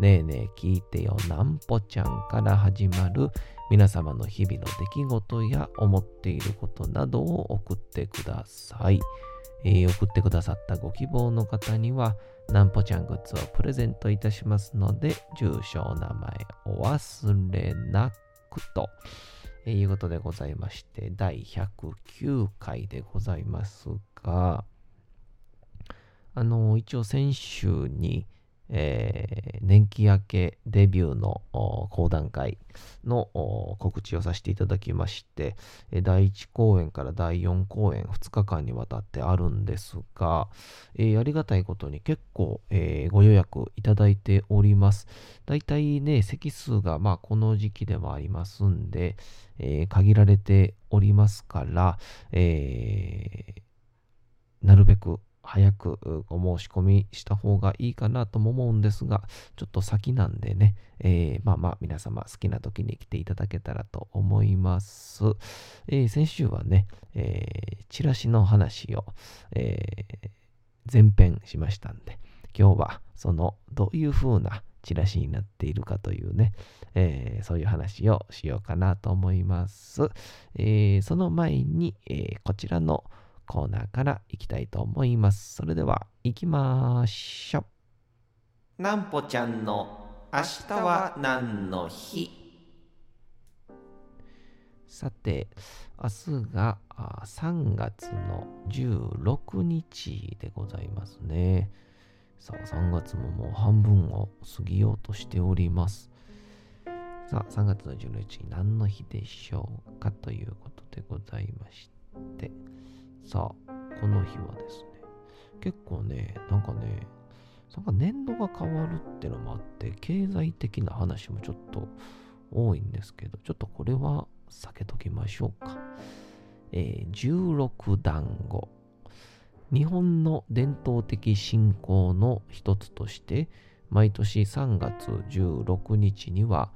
ねえねえ聞いてよなんぽちゃんから始まる皆様の日々の出来事や思っていることなどを送ってください。えー送ってくださったご希望の方にはなんぽちゃんグッズをプレゼントいたしますので住所お名前お忘れなくと。えーいうことでございまして、第109回でございますが、あの、一応先週に、えー年季明けデビューの講談会の告知をさせていただきまして、第1公演から第4公演2日間にわたってあるんですが、えーありがたいことに結構、えーご予約いただいております。だいたいね、席数がまあこの時期でもありますんで、えー限られておりますから、えーなるべく早くお申し込みした方がいいかなとも思うんですが、ちょっと先なんでね、えーまあまあ皆様好きな時に来ていただけたらと思います。えー先週はね、えーチラシの話を、えー前編しましたんで、今日はそのどういう風なチラシになっているかというね、えーそういう話をしようかなと思います。えーその前に、えーこちらのコーナーから行きたいと思います。それでは行きましょう。なんぽちゃんの明日は何の日？さて、明日があ3月の16日でございますね。さあ、3月ももう半分を過ぎようとしております。さあ、3月の16日何の日でしょうかということでございまして。さあ、この日はですね、結構ね、なんかね、なんか年度が変わるってのもあって、経済的な話もちょっと多いんですけど、ちょっとこれは避けときましょうか。えー、16団子。日本の伝統的信仰の一つとして、毎年3月16日には、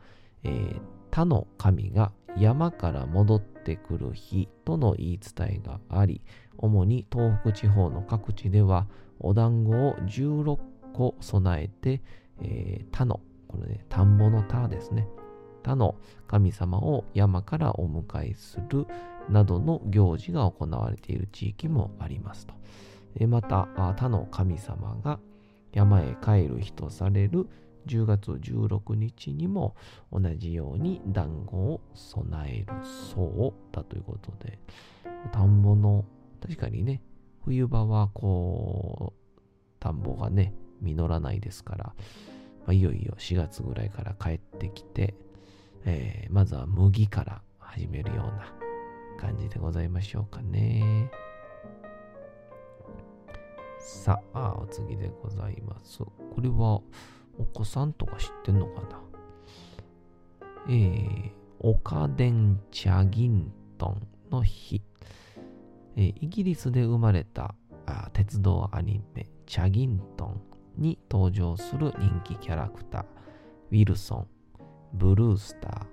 えー他の神が山から戻っててくる日との言い伝えがあり、主に東北地方の各地ではお団子を16個備えて、えー他の、これね、田んぼの田ですね。他の神様を山からお迎えするなどの行事が行われている地域もありますと。また、他の神様が山へ帰る日とされる10月16日にも同じように団子を備えるそうだということで、田んぼの、確かにね、冬場はこう、田んぼがね、実らないですから、まあ、いよいよ4月ぐらいから帰ってきて、えーまずは麦から始めるような感じでございましょうかね。さあ、お次でございます。これは、お子さんとか知ってんのかな？えー、オカデン・チャギントンの日。えーイギリスで生まれたあ鉄道アニメ、チャギントンに登場する人気キャラクター、ウィルソン、ブルースタ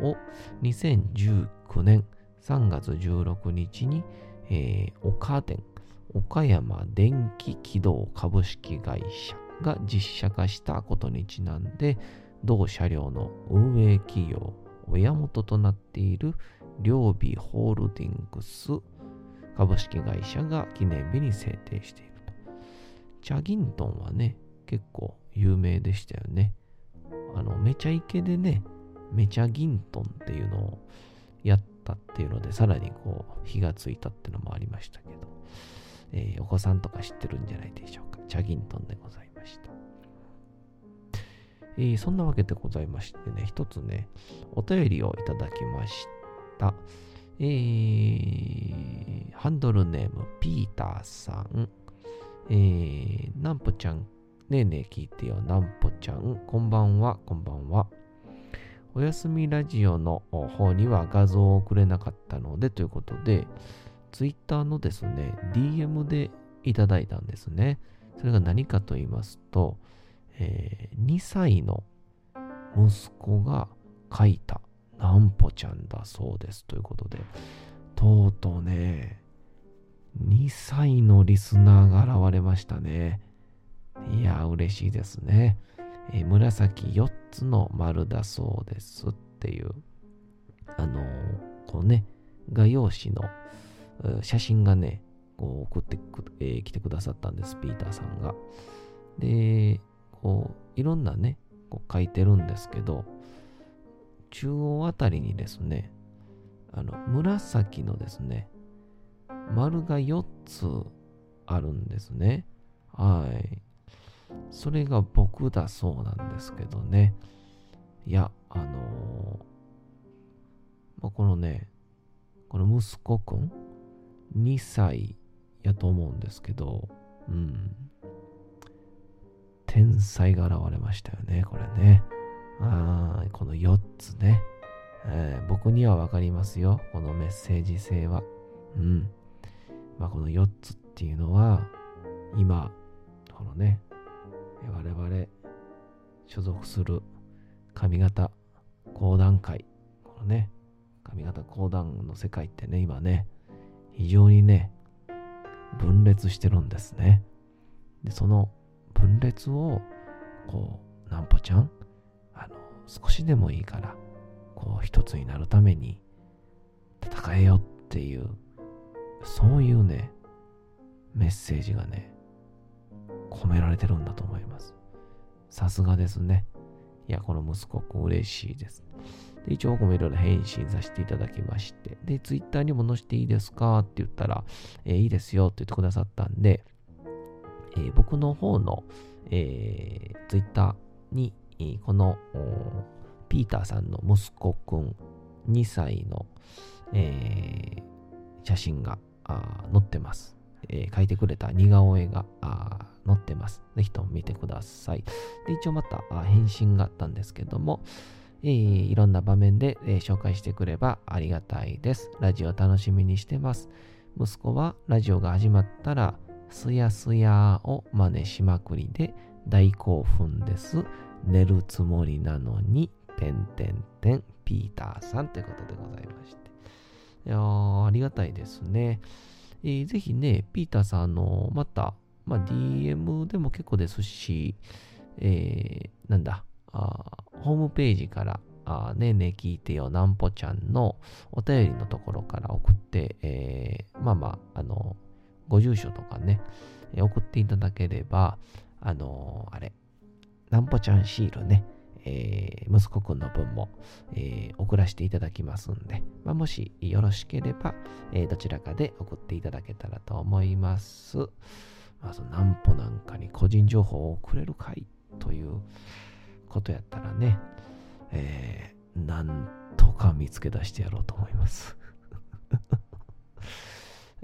ーを2019年3月16日に、えー、オカデン、岡山電気軌道株式会社が実写化したことにちなんで、同車両の運営企業、親元となっている両備ホールディングス株式会社が記念日に制定していると。チャギントンはね、結構有名でしたよね。あの、めちゃイケでね、メチャギントンっていうのをやったっていうので、さらにこう、火がついたっていうのもありましたけど、えー、お子さんとか知ってるんじゃないでしょうか。チャギントンでございました。えー、そんなわけでございましてね、一つね、お便りをいただきました。えー、ハンドルネーム、ピーターさん。えー、なんぽちゃん、ねえねえ聞いてよ、なんぽちゃん。こんばんは、こんばんは。おやすみラジオの方には画像を送れなかったので、ということで、ツイッターのですね、DM でいただいたんですね。それが何かと言いますと、えー、2歳の息子が書いたなんぽちゃんだそうです。ということで、とうとうね、2歳のリスナーが現れましたね。いや、嬉しいですね。えー、紫4つの丸だそうですっていう、あのー、こうね、画用紙の写真がね、こう送ってく、えー、来てくださったんです、ピーターさんが。で、いろんなね、こう書いてるんですけど、中央あたりにですね、あの、紫のですね、丸が4つあるんですね。はい。それが僕だそうなんですけどね。いや、あのー、まあ、このね、この息子くん、2歳やと思うんですけど、うん。天才が現れましたよね、これね。あこの4つね、えー、僕にはわかりますよ。このメッセージ性は。うん。まあ、この4つっていうのは、今、このね、我々、所属する上方講談会、このね、上方講談の世界ってね、今ね、非常にね、分裂してるんですね。で、その分裂を、こう、なんぽちゃん？あの、少しでもいいから、こう一つになるために戦えよっていう、そういうね、メッセージがね、込められてるんだと思います。さすがですね。いや、この息子くん嬉しいです。で一応僕もいろいろ返信させていただきまして、で、ツイッターにも載せていいですか？って言ったら、えー、いいですよって言ってくださったんで、えー、僕の方の、えー、ツイッターにこのピーターさんの息子くん2歳の、えー、写真が載ってます、えー、描いてくれた似顔絵が載ってます。ぜひとも見てください。で一応また返信があったんですけども、えー、いろんな場面で、えー、紹介してくればありがたいです。ラジオ楽しみにしてます。息子はラジオが始まったら、すやすやを真似しまくりで大興奮です。寝るつもりなのに、てんてんてん、ピーターさんということでございまして。いや、ありがたいですね。えー、ぜひね、ピーターさん、の、また、まあ、DM でも結構ですし、えー、なんだ、あホームページから、あねえねえ聞いてよ、なんぽちゃんのお便りのところから送って、えー、まあまあ、あの、ご住所とかね、送っていただければ、あのあれ、なんぽちゃんシールね、えー、息子くんの分も、えー、送らせていただきますんで、まあ、もしよろしければ、えー、どちらかで送っていただけたらと思います。まず、なんぽなんかに個人情報を送れるかいということやったらね、えー、なんとか見つけ出してやろうと思います。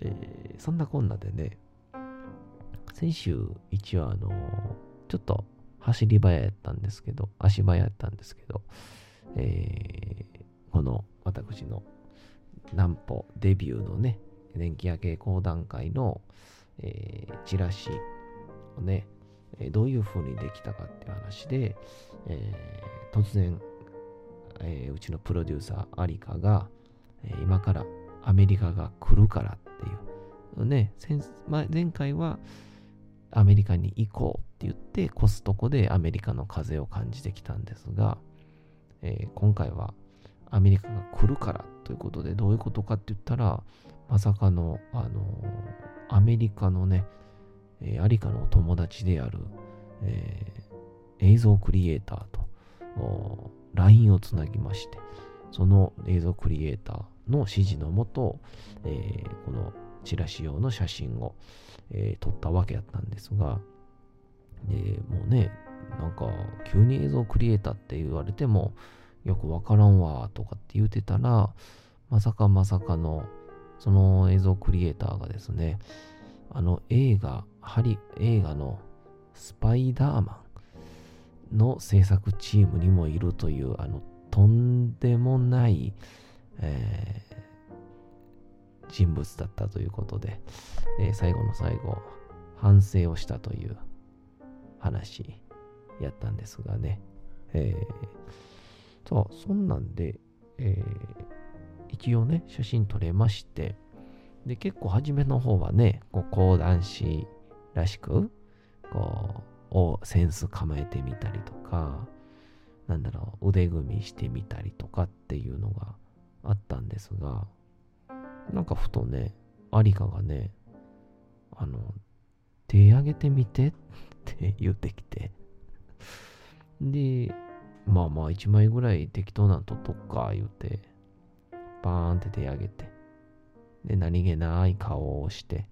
えー、そんなこんなでね、先週一応あのちょっと走り早やったんですけど、足早やったんですけど、えー、この私の南歩デビューのね、電気夜景講談会の、えー、チラシをね、どういう風にできたかっていう話で、えー、突然、えー、うちのプロデューサー、アリカが、今からアメリカが来るからっていう、ね、前回はアメリカに行こうって言ってコストコでアメリカの風を感じてきたんですが、えー、今回はアメリカが来るからということでどういうことかって言ったらまさかの、あのー、アメリカのね、えー、アリカのお友達である、えー、映像クリエイターと LINE をつなぎまして、その映像クリエイターの指示のもと、えー、このチラシ用の写真を、えー、撮ったわけやったんですが、でもうね、なんか急に映像クリエイターって言われてもよくわからんわとかって言うてたら、まさかまさかのその映像クリエイターがですね、あの映画、ハリ、映画のスパイダーマンの制作チームにもいるという、あの、とんでもない、えー、人物だったということで、えー、最後の最後、反省をしたという話やったんですがね。えー、そう、そんなんで、えー、一応ね、写真撮れまして、で、結構初めの方はね、こう講談師らしく、こう、をセンス構えてみたりとか、なんだろう、腕組みしてみたりとかっていうのがあったんですが、なんかふとね、アリカがね、あの、手上げてみてって言ってきて、で、まあまあ一枚ぐらい適当なの撮っとくか言うて、バーンって手上げて、で、何気ない顔をして、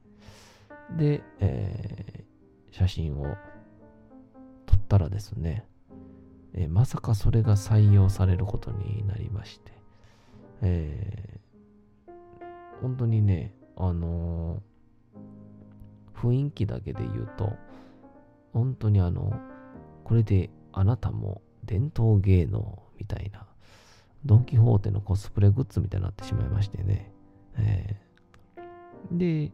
で、えー、写真を撮ったらですね、えー、まさかそれが採用されることになりまして、えー、本当にね、あのー、雰囲気だけで言うと、本当にあの、これであなたも伝統芸能みたいな、ドン・キホーテのコスプレグッズみたいになってしまいましてね。えー、で、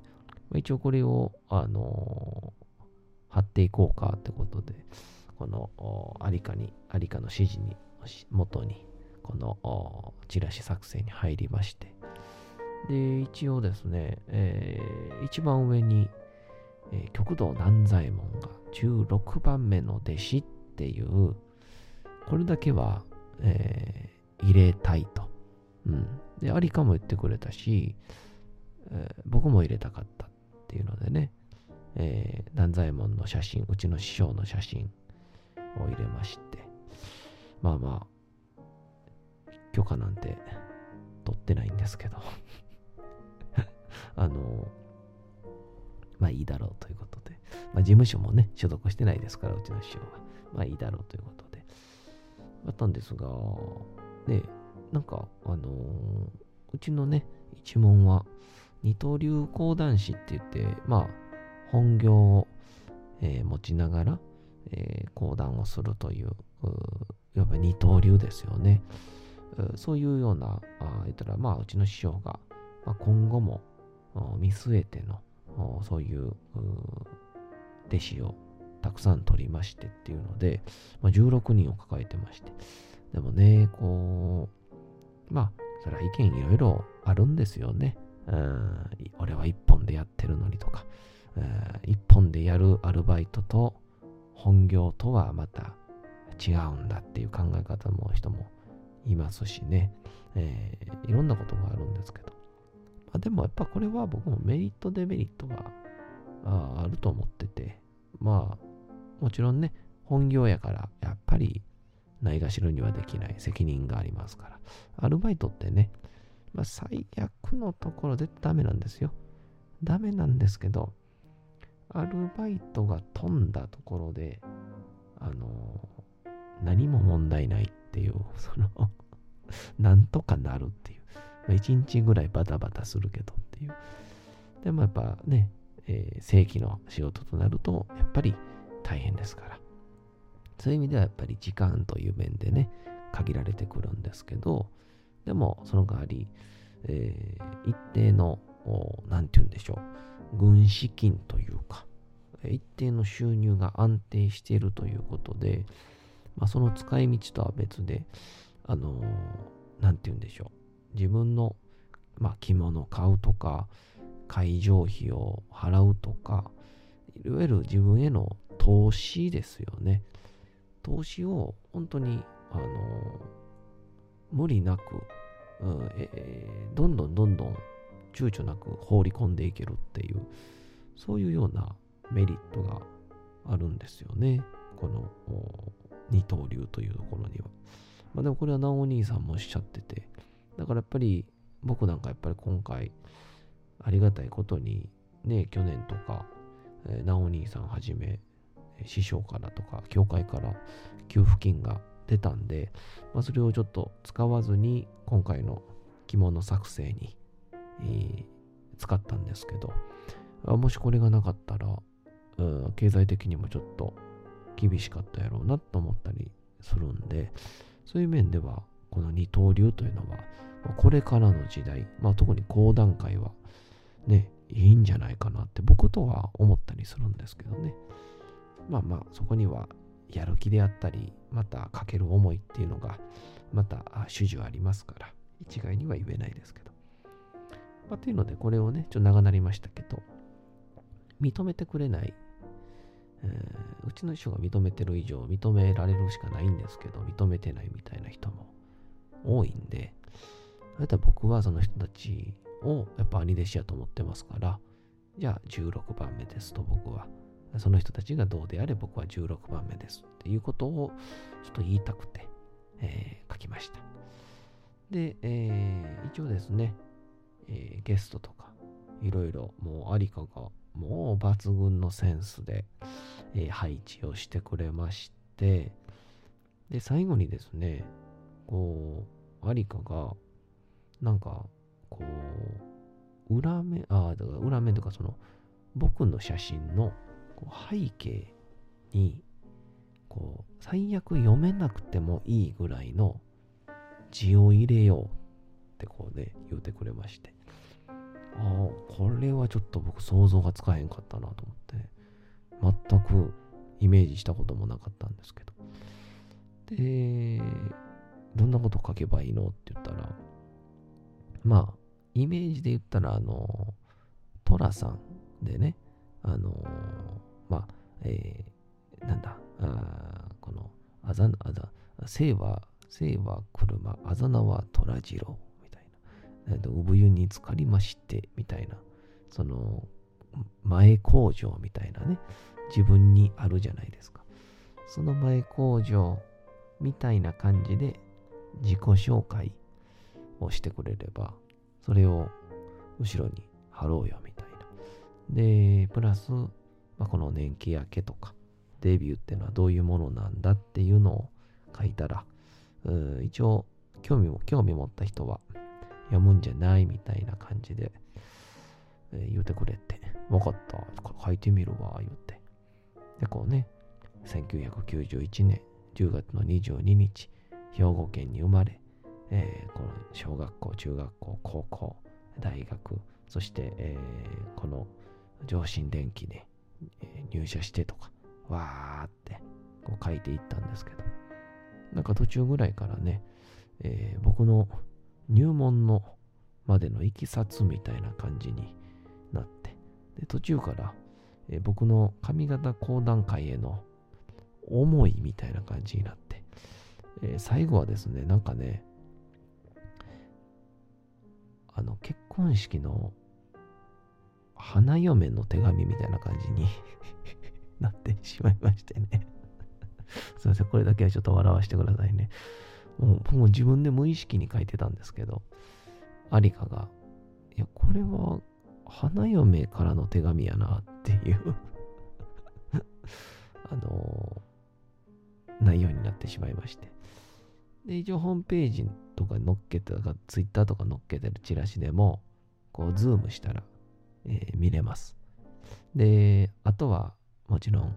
一応これを、あのー、貼っていこうかってことで、このアリカに、アリカの指示に、元に、このチラシ作成に入りまして、で、一応ですね、えー、一番上に、えー、極道南左衛門が16番目の弟子っていう、これだけは、えー、入れたいと。うん。で、アリカも言ってくれたし、えー、僕も入れたかったっていうのでね、えー、南左衛門の写真、うちの師匠の写真を入れまして、まあまあ、許可なんて取ってないんですけど あの、まあいいだろうということで、まあ事務所もね、所属してないですから、うちの師匠は。まあいいだろうということで、あったんですが、ね、なんか、あの、うちのね、一門は、二刀流講談師って言って、まあ、本業を、えー、持ちながら、えー、講談をするという、いわば二刀流ですよね。そういうような、あ言ったら、まあ、うちの師匠が、まあ、今後も見据えての、そういう弟子をたくさん取りましてっていうので、まあ、16人を抱えてまして。でもね、こう、まあ、それは意見いろいろあるんですよね。うん、俺は一本でやってるのにとか、一本でやるアルバイトと本業とはまた違うんだっていう考え方も人もいますしね、えー、いろんなことがあるんですけど、まあ、でもやっぱこれは僕もメリットデメリットがあると思っててまあもちろんね、本業やから、やっぱりないがしろにはできない責任がありますから。アルバイトってね、まあ、最悪のところでダメなんですよ。ダメなんですけど、アルバイトが飛んだところで、あの何も問題ないっていう、そのなんとかなるっていう。まあ、1日ぐらいバタバタするけどっていう。でもやっぱね、えー、正規の仕事となると、やっぱり大変ですから。そういう意味ではやっぱり時間という面でね、限られてくるんですけど、でもその代わり、えー、一定の、なんて言うんでしょう、軍資金というか、一定の収入が安定しているということで、まあ、その使い道とは別で、あのー、なんて言うんでしょう、自分の、まあ、着物を買うとか、会場費を払うとか、いわゆる自分への投資ですよね。投資を本当に、あの、無理なく、うんえー、どんどんどんどん躊躇なく放り込んでいけるっていう、そういうようなメリットがあるんですよね。この二刀流というところには。まあでもこれはなお兄さんもおっしゃってて、だからやっぱり僕なんかやっぱり今回ありがたいことにね、去年とか、えー、なお兄さんはじめ、師匠からとか、教会から給付金が出たんで、まあ、それをちょっと使わずに今回の着物作成に、えー、使ったんですけど、もしこれがなかったら、うん、経済的にもちょっと厳しかったやろうなと思ったりするんで、そういう面では、この二刀流というのは、これからの時代、まあ、特に講談会はね、いいんじゃないかなって僕とは思ったりするんですけどね。まあまあ、そこにはやる気であったり、またかける思いっていうのが、また主従ありますから、一概には言えないですけど。まあ、というので、これをね、ちょっと長なりましたけど、認めてくれないえー、うちの師匠が認めてる以上認められるしかないんですけど、認めてないみたいな人も多いんで、だいたい僕はその人たちをやっぱ兄弟子やと思ってますから、じゃあ16番目ですと僕は。その人たちがどうであれ僕は16番目ですっていうことをちょっと言いたくて、えー、書きました。で、えー、一応ですね、えー、ゲストとかいろいろもうありかがもう抜群のセンスで、えー、配置をしてくれまして、で、最後にですね、こう、アリカが、なんか、こう、裏面、ああ、だから裏面とかその、僕の写真のこう背景に、こう、最悪読めなくてもいいぐらいの字を入れようってこうね、言うてくれまして。ああ、これはちょっと僕想像がつかへんかったなと思って、全くイメージしたこともなかったんですけど。で、どんなこと書けばいいのって言ったら、まあ、イメージで言ったら、あの、トラさんでね、あの、まあ、えー、なんだ、あこの、あざ、あざ、生は、生は車、あざなは虎次郎えっと産湯に浸かりまして、みたいな、その、前工場みたいなね、自分にあるじゃないですか。その前工場みたいな感じで自己紹介をしてくれれば、それを後ろに貼ろうよみたいな。で、プラス、まあ、この年季明けとか、デビューってのはどういうものなんだっていうのを書いたら、一応興味も、興味持った人は読むんじゃないみたいな感じで、えー、言うてくれて、わかった、書いてみるわ、言うて。で、こうね、1991年10月の22日、兵庫県に生まれ、えー、この小学校、中学校、高校、大学、そして、えー、この上信電機で、えー、入社してとか、わーってこう書いていったんですけど、なんか途中ぐらいからね、えー、僕の入門のまでのいきさつみたいな感じになって、で途中から、え僕の髪型講談会への思いみたいな感じになって、え、最後はですね、なんかね、あの、結婚式の花嫁の手紙みたいな感じに なってしまいましてね。すいません、これだけはちょっと笑わせてくださいね。もう僕も自分で無意識に書いてたんですけど、アリカが、いや、これは花嫁からの手紙やなっていう あのー、内容になってしまいまして。で、一応ホームページとか載っけて、ツイッターとか載っけてるチラシでも、こう、ズームしたら、えー、見れます。で、あとは、もちろん、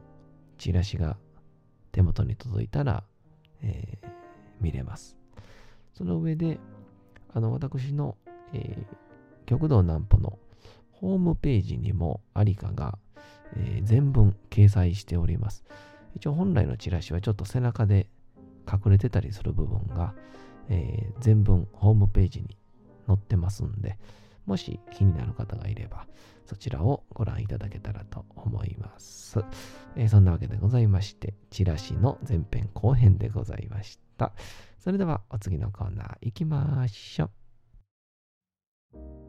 チラシが手元に届いたら、えー、見れます。その上で、あの、私の、えー、極道南歩のホームページにもありかが、えー、全文掲載しております。一応本来のチラシはちょっと背中で隠れてたりする部分が、えー、全文ホームページに載ってますんで、もし気になる方がいれば、そちらをご覧いただけたらと思います。えー、そんなわけでございまして、チラシの前編後編でございました。それではお次のコーナー行きましょう。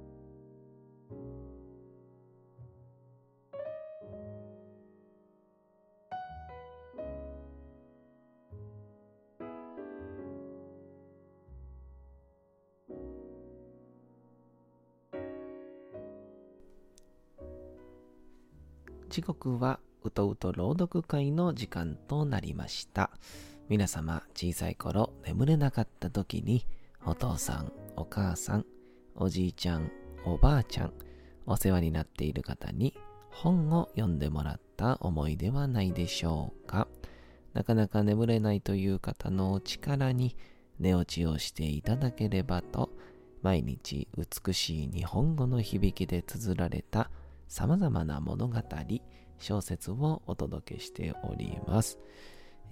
時刻はうとうと朗読会の時間となりました。皆様、小さい頃眠れなかった時に、お父さん、お母さん、おじいちゃん、おばあちゃん、お世話になっている方に本を読んでもらった思いではないでしょうか。なかなか眠れないという方のお力に寝落ちをしていただければと、毎日美しい日本語の響きで綴られた様々な物語、小説をお届けしております。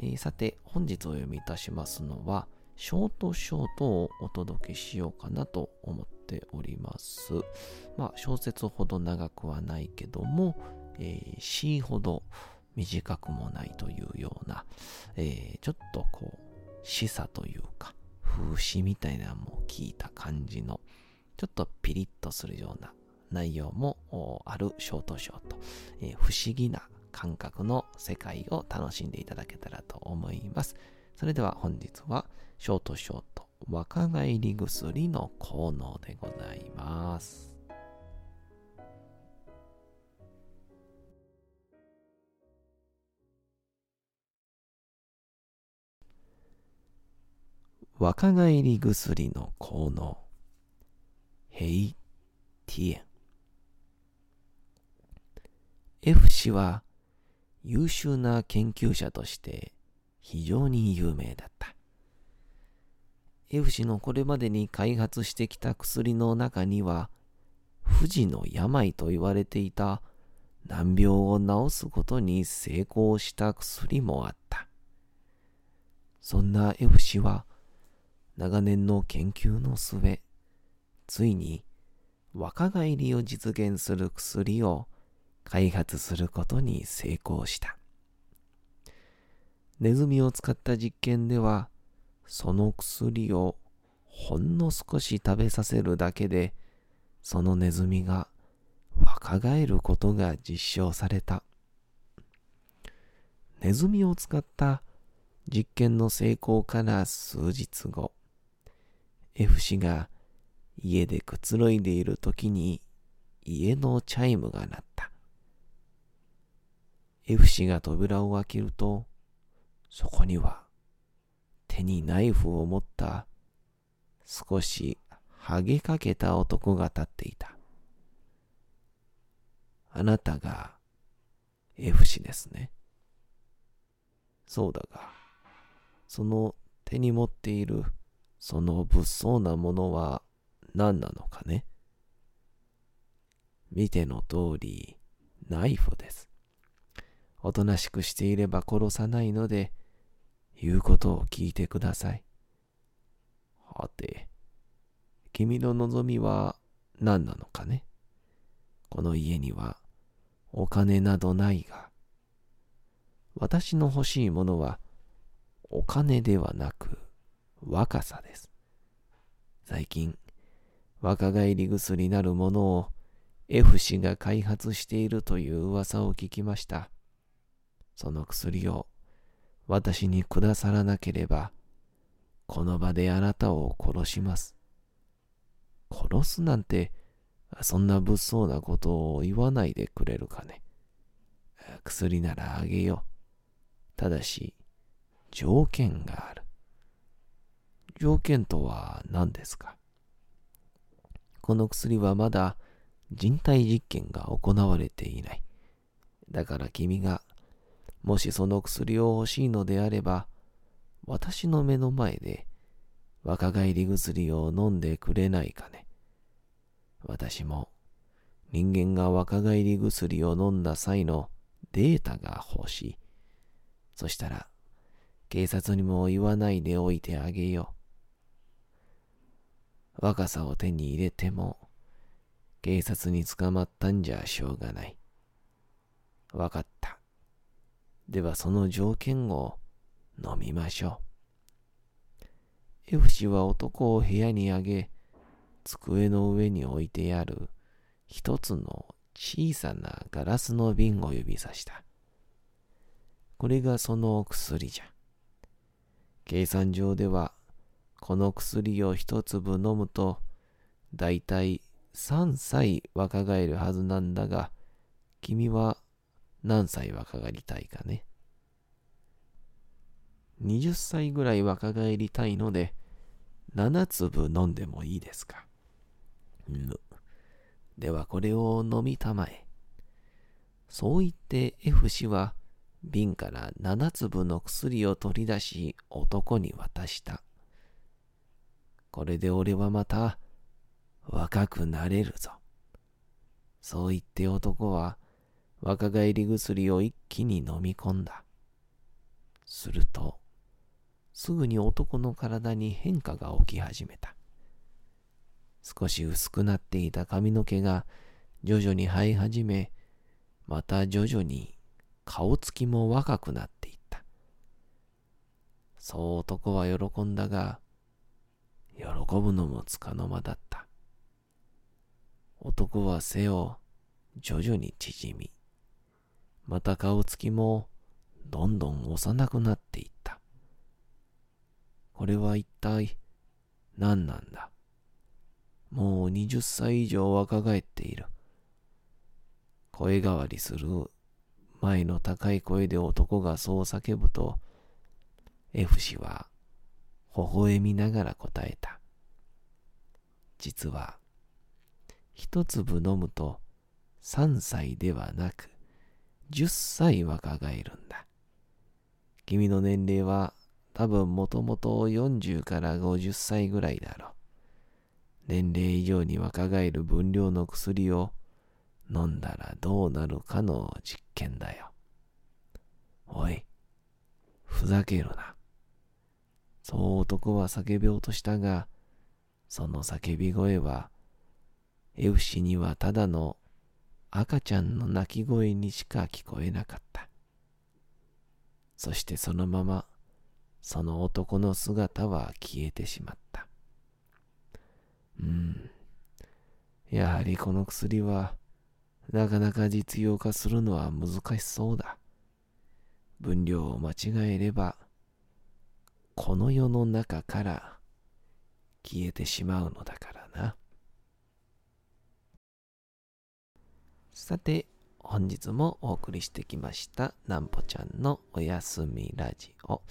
えー、さて、本日お読みいたしますのは、ショートショートをお届けしようかなと思っております。まあ、小説ほど長くはないけども、えー、ほど短くもないというような、えー、ちょっとこう、示唆というか、風刺みたいなのも聞いた感じの、ちょっとピリッとするような内容もあるショートショート、えー、不思議な感覚の世界を楽しんでいただけたらと思います。それでは本日はショートショート若返り薬の効能でございます。若返り薬の効能ヘイティエン F 氏は優秀な研究者として非常に有名だった。F 氏のこれまでに開発してきた薬の中には、不治の病と言われていた難病を治すことに成功した薬もあった。そんな F 氏は、長年の研究の末、ついに若返りを実現する薬を開発することに成功した。ネズミを使った実験では、その薬をほんの少し食べさせるだけで、そのネズミが若返ることが実証された。ネズミを使った実験の成功から数日後、F 氏が家でくつろいでいる時に家のチャイムが鳴った。F 氏が扉を開けると、そこには手にナイフを持った少しハゲかけた男が立っていた。あなたが F 氏ですね。そうだが、その手に持っているその物騒なものは何なのかね見ての通り、ナイフです。おとなしくしていれば殺さないので、言うことを聞いてください。はて、君の望みは何なのかね？この家にはお金などないが、私の欲しいものはお金ではなく若さです。最近、若返り薬なるものを F 氏が開発しているという噂を聞きました。その薬を私にくださらなければ、この場であなたを殺します。殺すなんて、そんな物騒なことを言わないでくれるかね。薬ならあげよう。ただし、条件がある。条件とは何ですか？この薬はまだ人体実験が行われていない。だから君がもしその薬を欲しいのであれば、私の目の前で若返り薬を飲んでくれないかね。私も人間が若返り薬を飲んだ際のデータが欲しい。そしたら、警察にも言わないでおいてあげよう。若さを手に入れても、警察に捕まったんじゃしょうがない。わかった。ではその条件を飲みましょう。F 氏は男を部屋に上げ、机の上に置いてある一つの小さなガラスの瓶を指さした。これがその薬じゃ。計算上では、この薬を一粒飲むと、だいたい3歳若返るはずなんだが、君は何歳若返りたいかね。20歳ぐらい若返りたいので、7粒飲んでもいいですか？む。ではこれを飲みたまえ。そう言って F 氏は瓶から7粒の薬を取り出し男に渡した。これで俺はまた若くなれるぞ。そう言って男は若返り薬を一気に飲み込んだ。すると、すぐに男の体に変化が起き始めた。少し薄くなっていた髪の毛が徐々に生え始め、また徐々に顔つきも若くなっていった。そう男は喜んだが、喜ぶのもつかの間だった。男は背を徐々に縮み、また顔つきもどんどん幼くなっていった。これは一体何なんだ？もう20歳以上若返っている。声変わりする前の高い声で男がそう叫ぶと、F 氏は微笑みながら答えた。実は、一粒飲むと3歳ではなく10歳若返るんだ。君の年齢は多分もともと40から50歳ぐらいだろう。年齢以上に若返る分量の薬を飲んだらどうなるかの実験だよ。おい、ふざけるな。そう男は叫びようとしたが、その叫び声は、エフシにはただの赤ちゃんの泣き声にしか聞こえなかった。そしてそのまま、その男の姿は消えてしまった。うん。やはりこの薬は、なかなか実用化するのは難しそうだ。分量を間違えれば、この世の中から消えてしまうのだからさて、本日もお送りしてきましたなんぽちゃんのおやすみラジオ。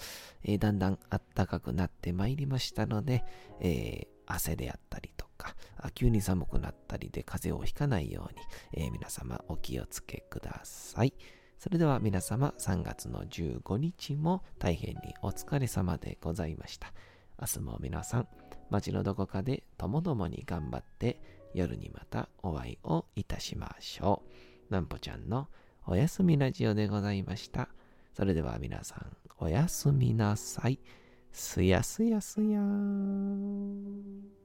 えー、だんだんあったかくなってまいりましたので、えー、汗であったりとか、急に寒くなったりで風邪をひかないように、えー、皆様お気をつけください。それでは皆様3月の15日も大変にお疲れ様でございました。明日も皆さん、街のどこかでともどもに頑張って夜にまたお会いをいたしましょう。なんぽちゃんのおやすみラジオでございました。それでは皆さん、おやすみなさい。すやすやすやーん。